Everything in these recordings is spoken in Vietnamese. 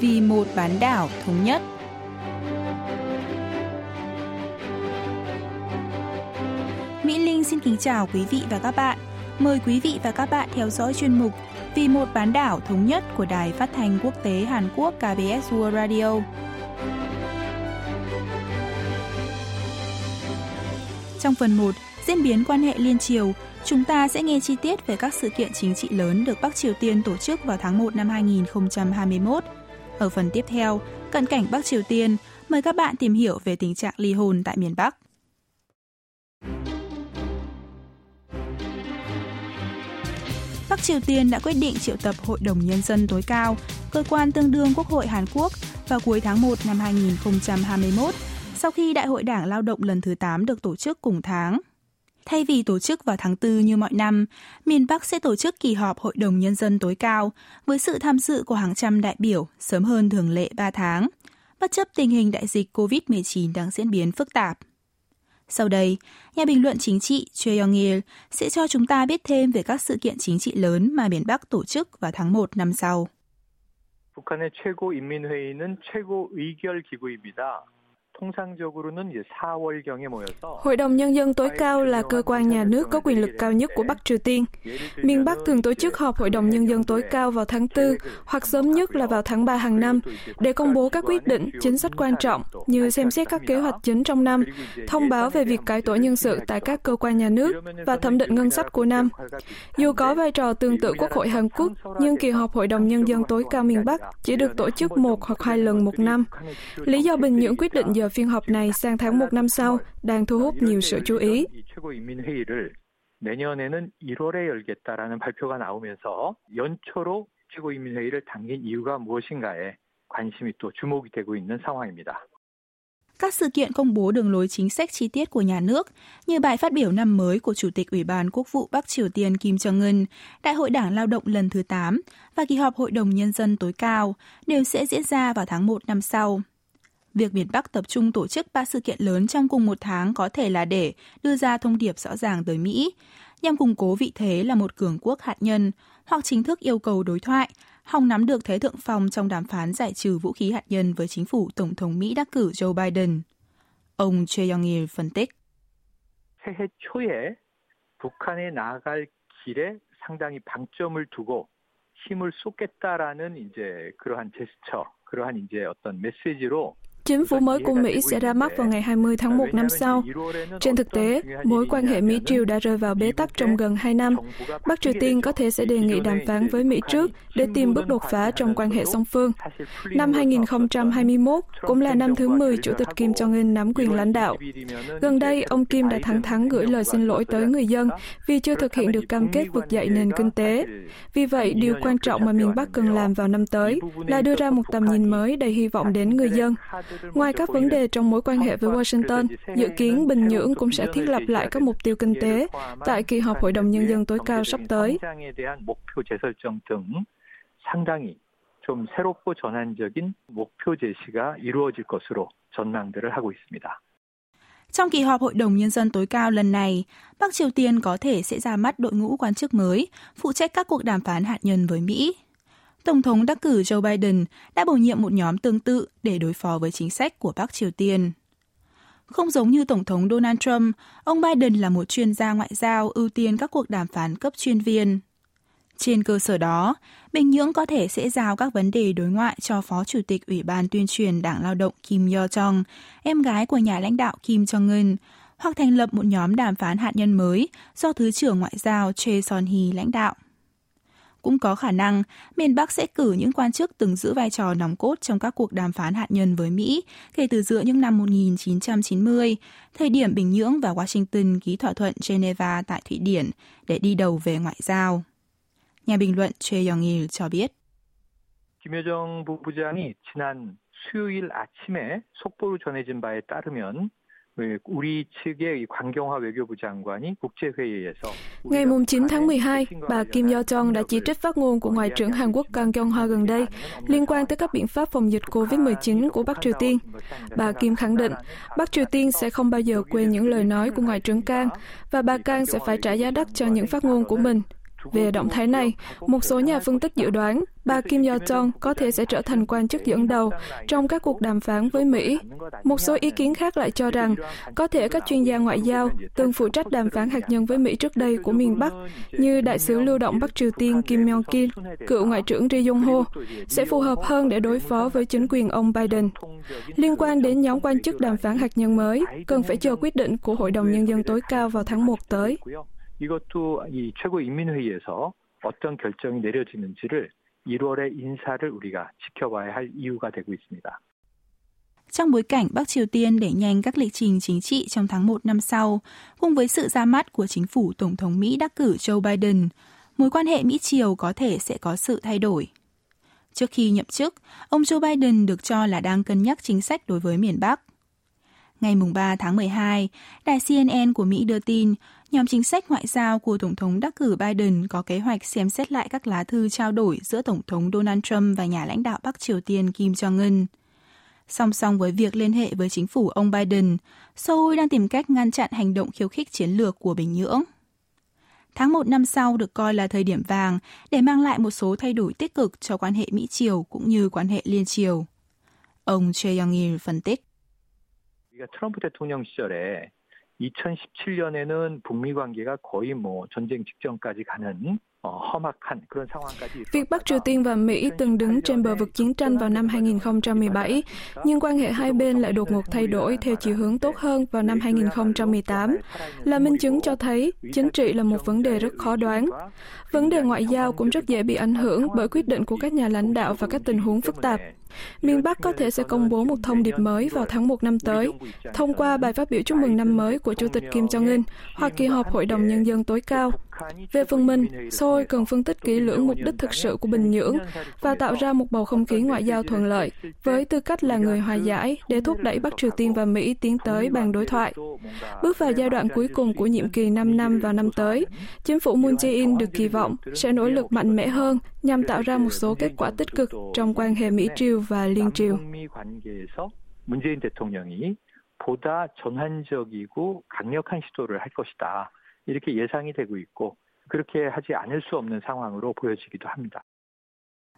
vì một bán đảo thống nhất. Mỹ Linh xin kính chào quý vị và các bạn. Mời quý vị và các bạn theo dõi chuyên mục Vì một bán đảo thống nhất của Đài Phát thanh Quốc tế Hàn Quốc KBS World Radio. Trong phần 1, diễn biến quan hệ liên triều, chúng ta sẽ nghe chi tiết về các sự kiện chính trị lớn được Bắc Triều Tiên tổ chức vào tháng 1 năm 2021. Ở phần tiếp theo, cận cảnh Bắc Triều Tiên, mời các bạn tìm hiểu về tình trạng ly hôn tại miền Bắc. Bắc Triều Tiên đã quyết định triệu tập Hội đồng Nhân dân tối cao, cơ quan tương đương Quốc hội Hàn Quốc, vào cuối tháng 1 năm 2021, sau khi Đại hội Đảng Lao động lần thứ 8 được tổ chức cùng tháng. Thay vì tổ chức vào tháng 4 như mọi năm, miền Bắc sẽ tổ chức kỳ họp Hội đồng Nhân dân tối cao với sự tham dự của hàng trăm đại biểu sớm hơn thường lệ 3 tháng, bất chấp tình hình đại dịch COVID-19 đang diễn biến phức tạp. Sau đây, nhà bình luận chính trị Choi Young-il sẽ cho chúng ta biết thêm về các sự kiện chính trị lớn mà miền Bắc tổ chức vào tháng 1 năm sau. 북한의 최고인민회의는 최고의결기구입니다. Hội đồng Nhân dân tối cao là cơ quan nhà nước có quyền lực cao nhất của Bắc Triều Tiên. Miền Bắc thường tổ chức họp Hội đồng Nhân dân tối cao vào tháng 4 hoặc sớm nhất là vào tháng 3 hàng năm để công bố các quyết định, chính sách quan trọng như xem xét các kế hoạch chính trong năm, thông báo về việc cải tổ nhân sự tại các cơ quan nhà nước và thẩm định ngân sách của năm. Dù có vai trò tương tự Quốc hội Hàn Quốc, nhưng kỳ họp Hội đồng Nhân dân tối cao miền Bắc chỉ được tổ chức một hoặc hai lần một năm. Lý do Bình Nhưỡng quyết định giờ phiên họp này sang tháng 1 năm sau đang thu hút nhiều sự chú ý. 내년에는 1월에 열겠다라는 발표가 나오면서 연초로 최고인민회의를 당긴 이유가 무엇인가에 관심이 또 주목이 되고 있는 상황입니다. Các sự kiện công bố đường lối chính sách chi tiết của nhà nước, như bài phát biểu năm mới của Chủ tịch Ủy ban Quốc vụ Bắc Triều Tiên Kim Jong-un, Đại hội Đảng Lao động lần thứ 8 và kỳ họp Hội đồng Nhân dân tối cao đều sẽ diễn ra vào tháng 1 năm sau. Việc miền Bắc tập trung tổ chức ba sự kiện lớn trong cùng một tháng có thể là để đưa ra thông điệp rõ ràng tới Mỹ, nhằm củng cố vị thế là một cường quốc hạt nhân, hoặc chính thức yêu cầu đối thoại, hòng nắm được thế thượng phong trong đàm phán giải trừ vũ khí hạt nhân với chính phủ Tổng thống Mỹ đắc cử Joe Biden. Ông Choi Young-il phân tích. 새해 초에 북한에 나아갈 길에 상당히 방점을 두고 힘을 쏟겠다라는 이제 그러한 제스처, 그러한 이제 어떤 메시지로 Chính phủ mới của Mỹ sẽ ra mắt vào ngày 20 tháng 1 năm sau. Trên thực tế, mối quan hệ Mỹ-Triều đã rơi vào bế tắc trong gần 2 năm. Bắc Triều Tiên có thể sẽ đề nghị đàm phán với Mỹ trước để tìm bước đột phá trong quan hệ song phương. Năm 2021 cũng là năm thứ 10 Chủ tịch Kim Jong-un nắm quyền lãnh đạo. Gần đây, ông Kim đã thẳng thắn gửi lời xin lỗi tới người dân vì chưa thực hiện được cam kết vực dậy nền kinh tế. Vì vậy, điều quan trọng mà miền Bắc cần làm vào năm tới là đưa ra một tầm nhìn mới đầy hy vọng đến người dân. Ngoài các vấn đề trong mối quan hệ với Washington, dự kiến Bình Nhưỡng cũng sẽ thiết lập lại các mục tiêu kinh tế tại kỳ họp Hội đồng Nhân dân tối cao sắp tới. 상당히 좀 새롭고 전환적인 목표 제시가 이루어질 것으로 전망들을 하고 있습니다. Trong kỳ họp Hội đồng Nhân dân tối cao lần này, Bắc Triều Tiên có thể sẽ ra mắt đội ngũ quan chức mới, phụ trách các cuộc đàm phán hạt nhân với Mỹ. Tổng thống đắc cử Joe Biden đã bổ nhiệm một nhóm tương tự để đối phó với chính sách của Bắc Triều Tiên. Không giống như Tổng thống Donald Trump, ông Biden là một chuyên gia ngoại giao ưu tiên các cuộc đàm phán cấp chuyên viên. Trên cơ sở đó, Bình Nhưỡng có thể sẽ giao các vấn đề đối ngoại cho Phó Chủ tịch Ủy ban tuyên truyền Đảng Lao động Kim Yo-jong, em gái của nhà lãnh đạo Kim Jong-un, hoặc thành lập một nhóm đàm phán hạt nhân mới do Thứ trưởng Ngoại giao Choi Son-hee lãnh đạo cũng có khả năng miền Bắc sẽ cử những quan chức từng giữ vai trò nòng cốt trong các cuộc đàm phán hạt nhân với Mỹ kể từ giữa những năm 1990, thời điểm Bình Nhưỡng và Washington ký thỏa thuận Geneva tại Thụy Điển để đi đầu về ngoại giao. Nhà bình luận Choi Young-il cho biết. 김여정 부부장이 지난 수요일 아침에 속보로 전해진 바에 따르면 Ngày 9 tháng 12, bà Kim Yo Jong đã chỉ trích phát ngôn của Ngoại trưởng Hàn Quốc Kang Kyung Hoa gần đây liên quan tới các biện pháp phòng dịch COVID-19 của Bắc Triều Tiên. Bà Kim khẳng định Bắc Triều Tiên sẽ không bao giờ quên những lời nói của Ngoại trưởng Kang và bà Kang sẽ phải trả giá đắt cho những phát ngôn của mình Về động thái này, một số nhà phân tích dự đoán bà Kim Yo-jong có thể sẽ trở thành quan chức dẫn đầu trong các cuộc đàm phán với Mỹ. Một số ý kiến khác lại cho rằng có thể các chuyên gia ngoại giao từng phụ trách đàm phán hạt nhân với Mỹ trước đây của miền Bắc như đại sứ lưu động Bắc Triều Tiên Kim Yong-kim, cựu ngoại trưởng Ri Yong-ho, sẽ phù hợp hơn để đối phó với chính quyền ông Biden. Liên quan đến nhóm quan chức đàm phán hạt nhân mới, cần phải chờ quyết định của Hội đồng Nhân dân tối cao vào tháng 1 tới. 이것도 이 최고인민회의에서 어떤 결정이 내려지는지를 1월의 인사를 우리가 지켜봐야 할 이유가 되고 있습니다. Trong bối cảnh Bắc Triều Tiên đẩy nhanh các lịch trình chính trị trong tháng 1 năm sau, cùng với sự ra mắt của chính phủ Tổng thống Mỹ đắc cử Joe Biden, mối quan hệ Mỹ-Triều có thể sẽ có sự thay đổi. Trước khi nhậm chức, ông Joe Biden được cho là đang cân nhắc chính sách đối với miền Bắc. Ngày 3 tháng 12, đài CNN của Mỹ đưa tin nhóm chính sách ngoại giao của Tổng thống đắc cử Biden có kế hoạch xem xét lại các lá thư trao đổi giữa Tổng thống Donald Trump và nhà lãnh đạo Bắc Triều Tiên Kim Jong-un. Song song với việc liên hệ với chính phủ ông Biden, Seoul đang tìm cách ngăn chặn hành động khiêu khích chiến lược của Bình Nhưỡng. Tháng 1 năm sau được coi là thời điểm vàng để mang lại một số thay đổi tích cực cho quan hệ Mỹ-Triều cũng như quan hệ liên triều. Ông Choi Young-il phân tích. 트럼프 대통령 시절에 2017년에는 북미 관계가 거의 뭐 전쟁 직전까지 가는 Việc Bắc Triều Tiên và Mỹ từng đứng trên bờ vực chiến tranh vào năm 2017, nhưng quan hệ hai bên lại đột ngột thay đổi theo chiều hướng tốt hơn vào năm 2018, là minh chứng cho thấy chính trị là một vấn đề rất khó đoán. Vấn đề ngoại giao cũng rất dễ bị ảnh hưởng bởi quyết định của các nhà lãnh đạo và các tình huống phức tạp. Miền Bắc có thể sẽ công bố một thông điệp mới vào tháng 1 năm tới, thông qua bài phát biểu chúc mừng năm mới của Chủ tịch Kim Jong-un hoặc kỳ họp Hội đồng Nhân dân tối cao. Về phần mình, Seoul cần phân tích kỹ lưỡng mục đích thực sự của Bình Nhưỡng và tạo ra một bầu không khí ngoại giao thuận lợi với tư cách là người hòa giải để thúc đẩy Bắc Triều Tiên và Mỹ tiến tới bàn đối thoại. Bước vào giai đoạn cuối cùng của nhiệm kỳ 5 năm vào năm tới, chính phủ Moon Jae-in được kỳ vọng sẽ nỗ lực mạnh mẽ hơn nhằm tạo ra một số kết quả tích cực trong quan hệ Mỹ-Triều và Liên Triều. 문재인 대통령이 보다 전환적이고 강력한 시도를 할 것이다. 이렇게 예상이 되고 있고 그렇게 하지 않을 수 없는 상황으로 보여지기도 합니다.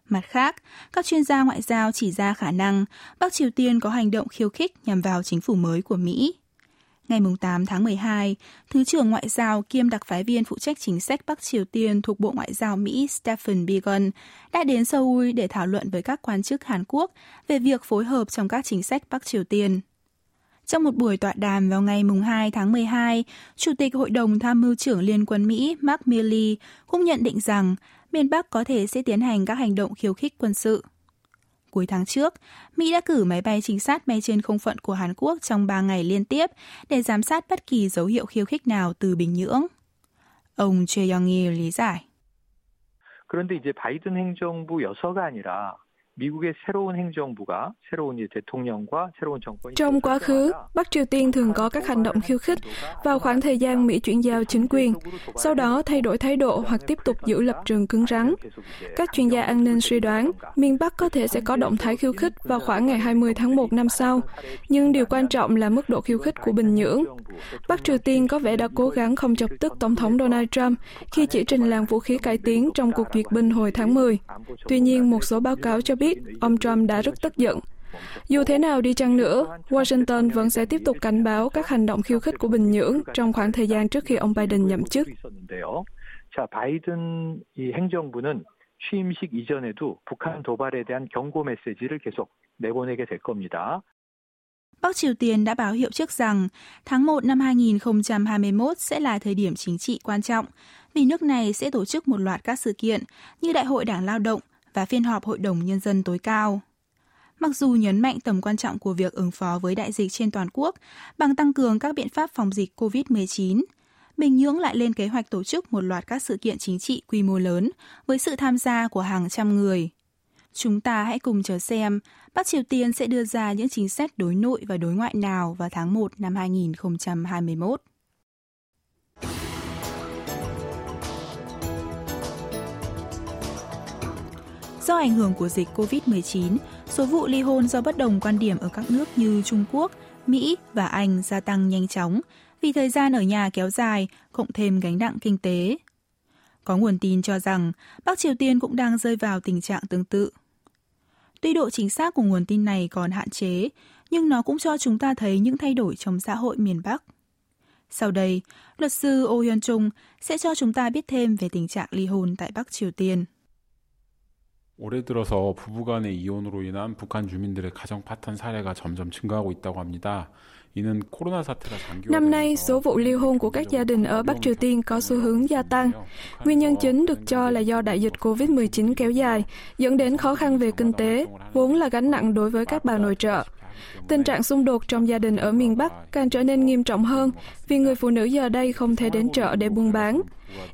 Mặt khác, các chuyên gia ngoại giao chỉ ra khả năng Bắc Triều Tiên có hành động khiêu khích nhằm vào chính phủ mới của Mỹ. Ngày 8 tháng 12, Thứ trưởng Ngoại giao kiêm đặc phái viên phụ trách chính sách Bắc Triều Tiên thuộc Bộ Ngoại giao Mỹ Stephen Biegun đã đến Seoul để thảo luận với các quan chức Hàn Quốc về việc phối hợp trong các chính sách Bắc Triều Tiên. Trong một buổi tọa đàm vào ngày 2 tháng 12, Chủ tịch Hội đồng Tham mưu trưởng Liên quân Mỹ Mark Milley cũng nhận định rằng miền Bắc có thể sẽ tiến hành các hành động khiêu khích quân sự. Cuối tháng trước, Mỹ đã cử máy bay trinh sát bay trên không phận của Hàn Quốc trong 3 ngày liên tiếp để giám sát bất kỳ dấu hiệu khiêu khích nào từ Bình Nhưỡng. Ông Choi Young-il lý giải. 그런데 이제 바이든 행정부 여서가 아니라 미국의 새로운 행정부가 새로운 대통령과 새로운 정권이 Trong quá khứ, Bắc Triều Tiên thường có các hành động khiêu khích vào khoảng thời gian Mỹ chuyển giao chính quyền, sau đó thay đổi thái độ hoặc tiếp tục giữ lập trường cứng rắn. Các chuyên gia an ninh suy đoán miền Bắc có thể sẽ có động thái khiêu khích vào khoảng ngày 20 tháng 1 năm sau, nhưng điều quan trọng là mức độ khiêu khích của Bình Nhưỡng. Bắc Triều Tiên có vẻ đã cố gắng không chọc tức Tổng thống Donald Trump khi chỉ trình làng vũ khí cải tiến trong cuộc duyệt binh hồi tháng 10. Tuy nhiên, một số báo cáo cho biết biết ông Trump đã rất tức giận. Dù thế nào đi chăng nữa, Washington vẫn sẽ tiếp tục cảnh báo các hành động khiêu khích của Bình Nhưỡng trong khoảng thời gian trước khi ông Biden nhậm chức. 자, 바이든 이 행정부는 취임식 이전에도 북한 도발에 대한 경고 메시지를 계속 내보내게 될 겁니다. Bắc Triều Tiên đã báo hiệu trước rằng tháng 1 năm 2021 sẽ là thời điểm chính trị quan trọng vì nước này sẽ tổ chức một loạt các sự kiện như Đại hội Đảng Lao động, và phiên họp Hội đồng Nhân dân tối cao. Mặc dù nhấn mạnh tầm quan trọng của việc ứng phó với đại dịch trên toàn quốc bằng tăng cường các biện pháp phòng dịch COVID-19, Bình Nhưỡng lại lên kế hoạch tổ chức một loạt các sự kiện chính trị quy mô lớn với sự tham gia của hàng trăm người. Chúng ta hãy cùng chờ xem Bắc Triều Tiên sẽ đưa ra những chính sách đối nội và đối ngoại nào vào tháng 1 năm 2021. Do ảnh hưởng của dịch COVID-19, số vụ ly hôn do bất đồng quan điểm ở các nước như Trung Quốc, Mỹ và Anh gia tăng nhanh chóng vì thời gian ở nhà kéo dài, cộng thêm gánh nặng kinh tế. Có nguồn tin cho rằng Bắc Triều Tiên cũng đang rơi vào tình trạng tương tự. Tuy độ chính xác của nguồn tin này còn hạn chế, nhưng nó cũng cho chúng ta thấy những thay đổi trong xã hội miền Bắc. Sau đây, luật sư Oh Hyun Chung sẽ cho chúng ta biết thêm về tình trạng ly hôn tại Bắc Triều Tiên. 올해 들어서 부부간의 이혼으로 인한 북한 주민들의 가정 파탄 사례가 점점 증가하고 있다고 합니다. Năm nay, số vụ ly hôn của các gia đình ở Bắc Triều Tiên có xu hướng gia tăng. Nguyên nhân chính được cho là do đại dịch COVID-19 kéo dài, dẫn đến khó khăn về kinh tế, vốn là gánh nặng đối với các bà nội trợ. Tình trạng xung đột trong gia đình ở miền Bắc càng trở nên nghiêm trọng hơn vì người phụ nữ giờ đây không thể đến chợ để buôn bán.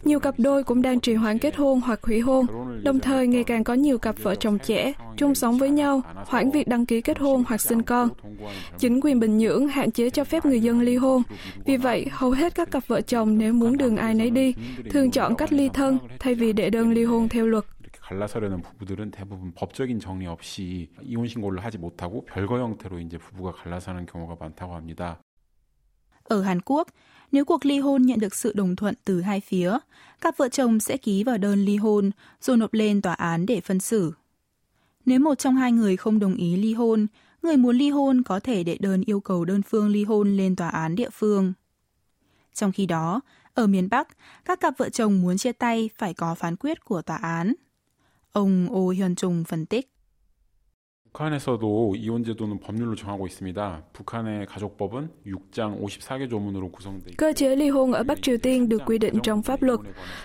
Nhiều cặp đôi cũng đang trì hoãn kết hôn hoặc hủy hôn, đồng thời ngày càng có nhiều cặp vợ chồng trẻ chung sống với nhau, hoãn việc đăng ký kết hôn hoặc sinh con. Chính quyền Bình Nhưỡng hạn chế cho phép người dân ly hôn. Vì vậy, hầu hết các cặp vợ chồng nếu muốn đường ai nấy đi, thường chọn cách ly thân thay vì đệ đơn ly hôn theo luật. 갈라서려는 부부들은 대부분 법적인 정리 없이 이혼 신고를 하지 못하고 별거 형태로 이제 부부가 갈라서는 경우가 많다고 합니다. Ở Hàn Quốc, nếu cuộc ly hôn nhận được sự đồng thuận từ hai phía, các vợ chồng sẽ ký vào đơn ly hôn rồi nộp lên tòa án để phân xử. Nếu một trong hai người không đồng ý ly hôn, người muốn ly hôn có thể đệ đơn yêu cầu đơn phương ly hôn lên tòa án địa phương. Trong khi đó, ở miền Bắc, các cặp vợ chồng muốn chia tay phải có phán quyết của tòa án. Ông Oh Hyun Chung phân tích. 북한에서도 이혼 제도는 법률로 정하고 있습니다. 북한의 가족법은 6장 54개 조문으로 구성돼 Cơ chế ly hôn ở Bắc Triều Tiên được quy định trong pháp luật.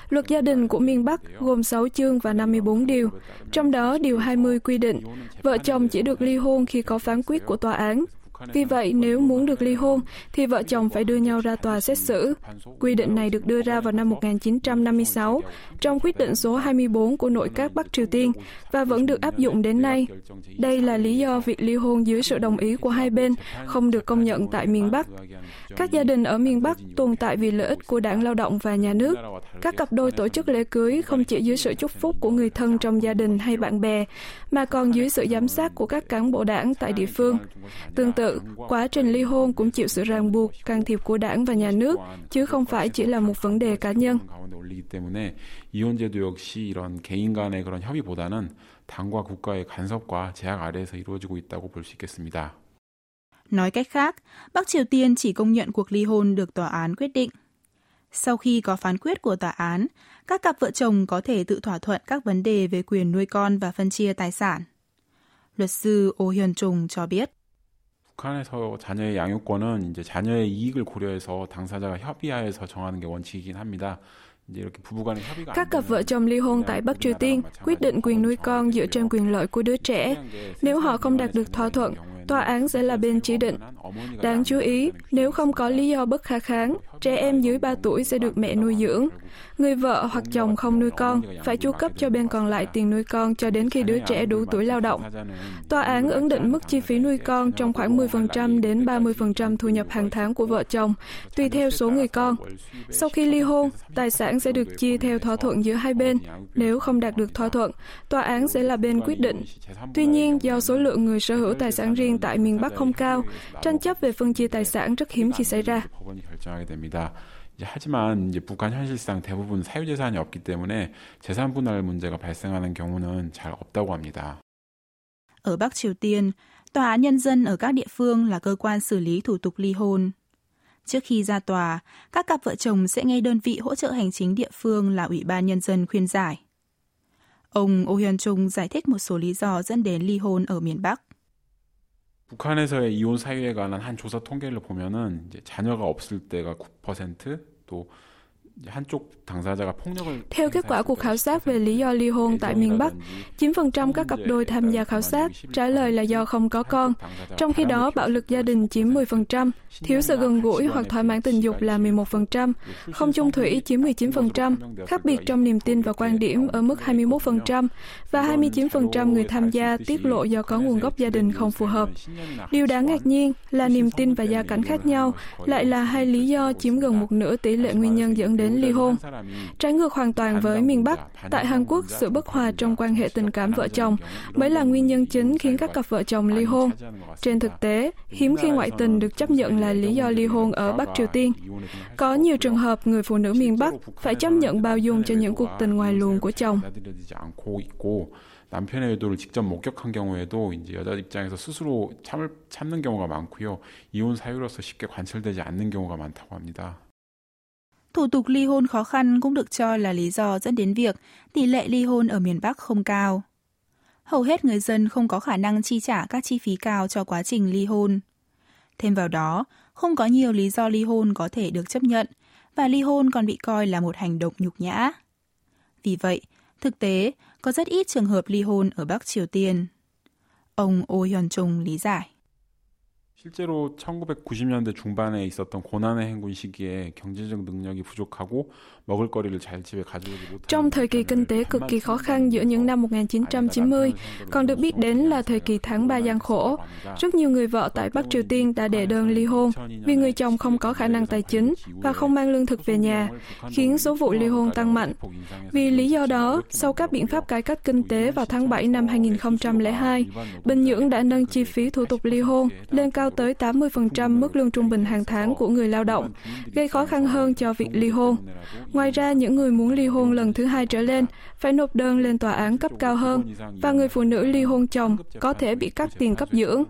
Luật gia đình của miền Bắc gồm 6 chương và 54 điều. Trong đó, điều 20 quy định vợ chồng chỉ được ly hôn khi có phán quyết của tòa án. Vì vậy, nếu muốn được ly hôn, thì vợ chồng phải đưa nhau ra tòa xét xử. Quy định này được đưa ra vào năm 1956 trong quyết định số 24 của nội các Bắc Triều Tiên và vẫn được áp dụng đến nay. Đây là lý do việc ly hôn dưới sự đồng ý của hai bên không được công nhận tại miền Bắc. Các gia đình ở miền Bắc tồn tại vì lợi ích của đảng lao động và nhà nước. Các cặp đôi tổ chức lễ cưới không chỉ dưới sự chúc phúc của người thân trong gia đình hay bạn bè, mà còn dưới sự giám sát của các cán bộ đảng tại địa phương. Tương tự, quá trình ly hôn cũng chịu sự ràng buộc, can thiệp của đảng và nhà nước, chứ không phải chỉ là một vấn đề cá nhân. Nói cách khác, Bắc Triều Tiên chỉ công nhận cuộc ly hôn được tòa án quyết định. Sau khi có phán quyết của tòa án, các cặp vợ chồng có thể tự thỏa thuận các vấn đề về quyền nuôi con và phân chia tài sản. Luật sư Ô Hiền Trùng cho biết. 북한에서 자녀의 양육권은 이제 자녀의 이익을 고려해서 당사자가 협의하에서 정하는 게 원칙이긴 합니다. Các cặp vợ chồng ly hôn tại Bắc Triều Tiên quyết định quyền nuôi con dựa trên quyền lợi của đứa trẻ. Nếu họ không đạt được thỏa thuận, tòa án sẽ là bên chỉ định. Đáng chú ý, nếu không có lý do bất khả kháng, trẻ em dưới 3 tuổi sẽ được mẹ nuôi dưỡng. Người vợ hoặc chồng không nuôi con phải chu cấp cho bên còn lại tiền nuôi con cho đến khi đứa trẻ đủ tuổi lao động. Tòa án ấn định mức chi phí nuôi con trong khoảng 10% đến 30% thu nhập hàng tháng của vợ chồng, tùy theo số người con. Sau khi ly hôn, tài sản sẽ được chia theo thỏa thuận giữa hai bên. Nếu không đạt được thỏa thuận, tòa án sẽ là bên quyết định. Tuy nhiên, do số lượng người sở hữu tài sản riêng tại miền Bắc không cao, tranh chấp về phân chia tài sản rất hiếm khi xảy ra. 하지만 이제 북한 현실상 대부분 사유재산이 없기 때문에 재산 분할 문제가 발생하는 경우는 잘 없다고 합니다. Ở Bắc Triều Tiên, Tòa án Nhân dân ở các địa phương là cơ quan xử lý thủ tục ly hôn. Trước khi ra tòa, các cặp vợ chồng sẽ nghe đơn vị hỗ trợ hành chính địa phương là Ủy ban Nhân dân khuyên giải. Ông Oh Hyun Chung giải thích một số lý do dẫn đến ly hôn ở miền Bắc. 북한에서의 이혼 사유에 관한 한 조사 통계를 보면은 이제 자녀가 없을 때가 9%또 Theo kết quả cuộc khảo sát về lý do ly hôn tại miền Bắc, 9% các cặp đôi tham gia khảo sát trả lời là do không có con, trong khi đó bạo lực gia đình chiếm 10%, thiếu sự gần gũi hoặc thỏa mãn tình dục là 11%, không chung thủy chiếm 19%, khác biệt trong niềm tin và quan điểm ở mức 21%, và 29% người tham gia tiết lộ do có nguồn gốc gia đình không phù hợp. Điều đáng ngạc nhiên là niềm tin và gia cảnh khác nhau lại là hai lý do chiếm gần một nửa tỷ lệ nguyên nhân dẫn đến đến ly hôn. Trái ngược hoàn toàn với miền Bắc, tại Hàn Quốc, sự bất hòa trong quan hệ tình cảm vợ chồng mới là nguyên nhân chính khiến các cặp vợ chồng ly hôn. Trên thực tế, hiếm khi ngoại tình được chấp nhận là lý do ly hôn ở Bắc Triều Tiên. Có nhiều trường hợp người phụ nữ miền Bắc phải chấp nhận bao dung cho những cuộc tình ngoài luồng của chồng. 남편의 의도를 직접 목격한 경우에도 이제 여자 입장에서 스스로 참을 참는 경우가 많고요. 이혼 사유로서 쉽게 관철되지 않는 경우가 많다고 합니다. Thủ tục ly hôn khó khăn cũng được cho là lý do dẫn đến việc tỷ lệ ly hôn ở miền Bắc không cao. Hầu hết người dân không có khả năng chi trả các chi phí cao cho quá trình ly hôn. Thêm vào đó, không có nhiều lý do ly hôn có thể được chấp nhận và ly hôn còn bị coi là một hành động nhục nhã. Vì vậy, thực tế, có rất ít trường hợp ly hôn ở Bắc Triều Tiên. Ông Oh Hyun Chung lý giải. 실제로 1990년대 중반에 있었던 고난의 행군 시기에 경제적 능력이 부족하고 먹을거리를 잘 집에 가져오지 못한 Trong thời kỳ kinh tế cực kỳ khó khăn giữa những năm 1990, còn được biết đến là thời kỳ tháng 3 gian khổ. Rất nhiều người vợ tại Bắc Triều Tiên đã đệ đơn ly hôn vì người chồng không có khả năng tài chính và không mang lương thực về nhà, khiến số vụ ly hôn tăng mạnh. Vì lý do đó, sau các biện pháp cải cách kinh tế vào tháng 7 năm 2002, Bình Nhưỡng đã nâng chi phí thủ tục ly hôn lên cao tới 80% mức lương trung bình hàng tháng của người lao động, gây khó khăn hơn cho việc ly hôn. Ngoài ra, những người muốn ly hôn lần thứ hai trở lên phải nộp đơn lên tòa án cấp cao hơn và người phụ nữ ly hôn chồng có thể bị cắt tiền cấp dưỡng.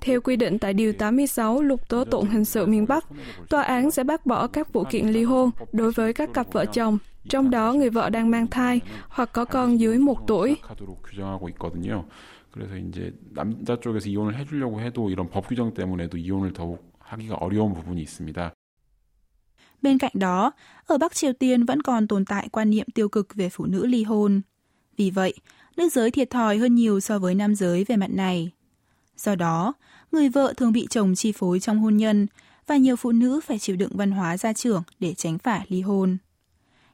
Theo quy định tại Điều 86 Luật Tố tụng hình sự miền Bắc, tòa án sẽ bác bỏ các vụ kiện ly hôn đối với các cặp vợ chồng, trong đó người vợ đang mang thai hoặc có con dưới một tuổi. 그래서 이제 남자 쪽에서 이혼을 해주려고 해도 이런 법 규정 때문에도 이혼을 더욱 하기가 어려운 부분이 있습니다. Bên cạnh đó, ở Bắc Triều Tiên vẫn còn tồn tại quan niệm tiêu cực về phụ nữ ly hôn. Vì vậy, nữ giới thiệt thòi hơn nhiều so với nam giới về mặt này. Do đó, người vợ thường bị chồng chi phối trong hôn nhân và nhiều phụ nữ phải chịu đựng văn hóa gia trưởng để tránh phải ly hôn.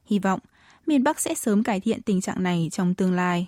Hy vọng miền Bắc sẽ sớm cải thiện tình trạng này trong tương lai.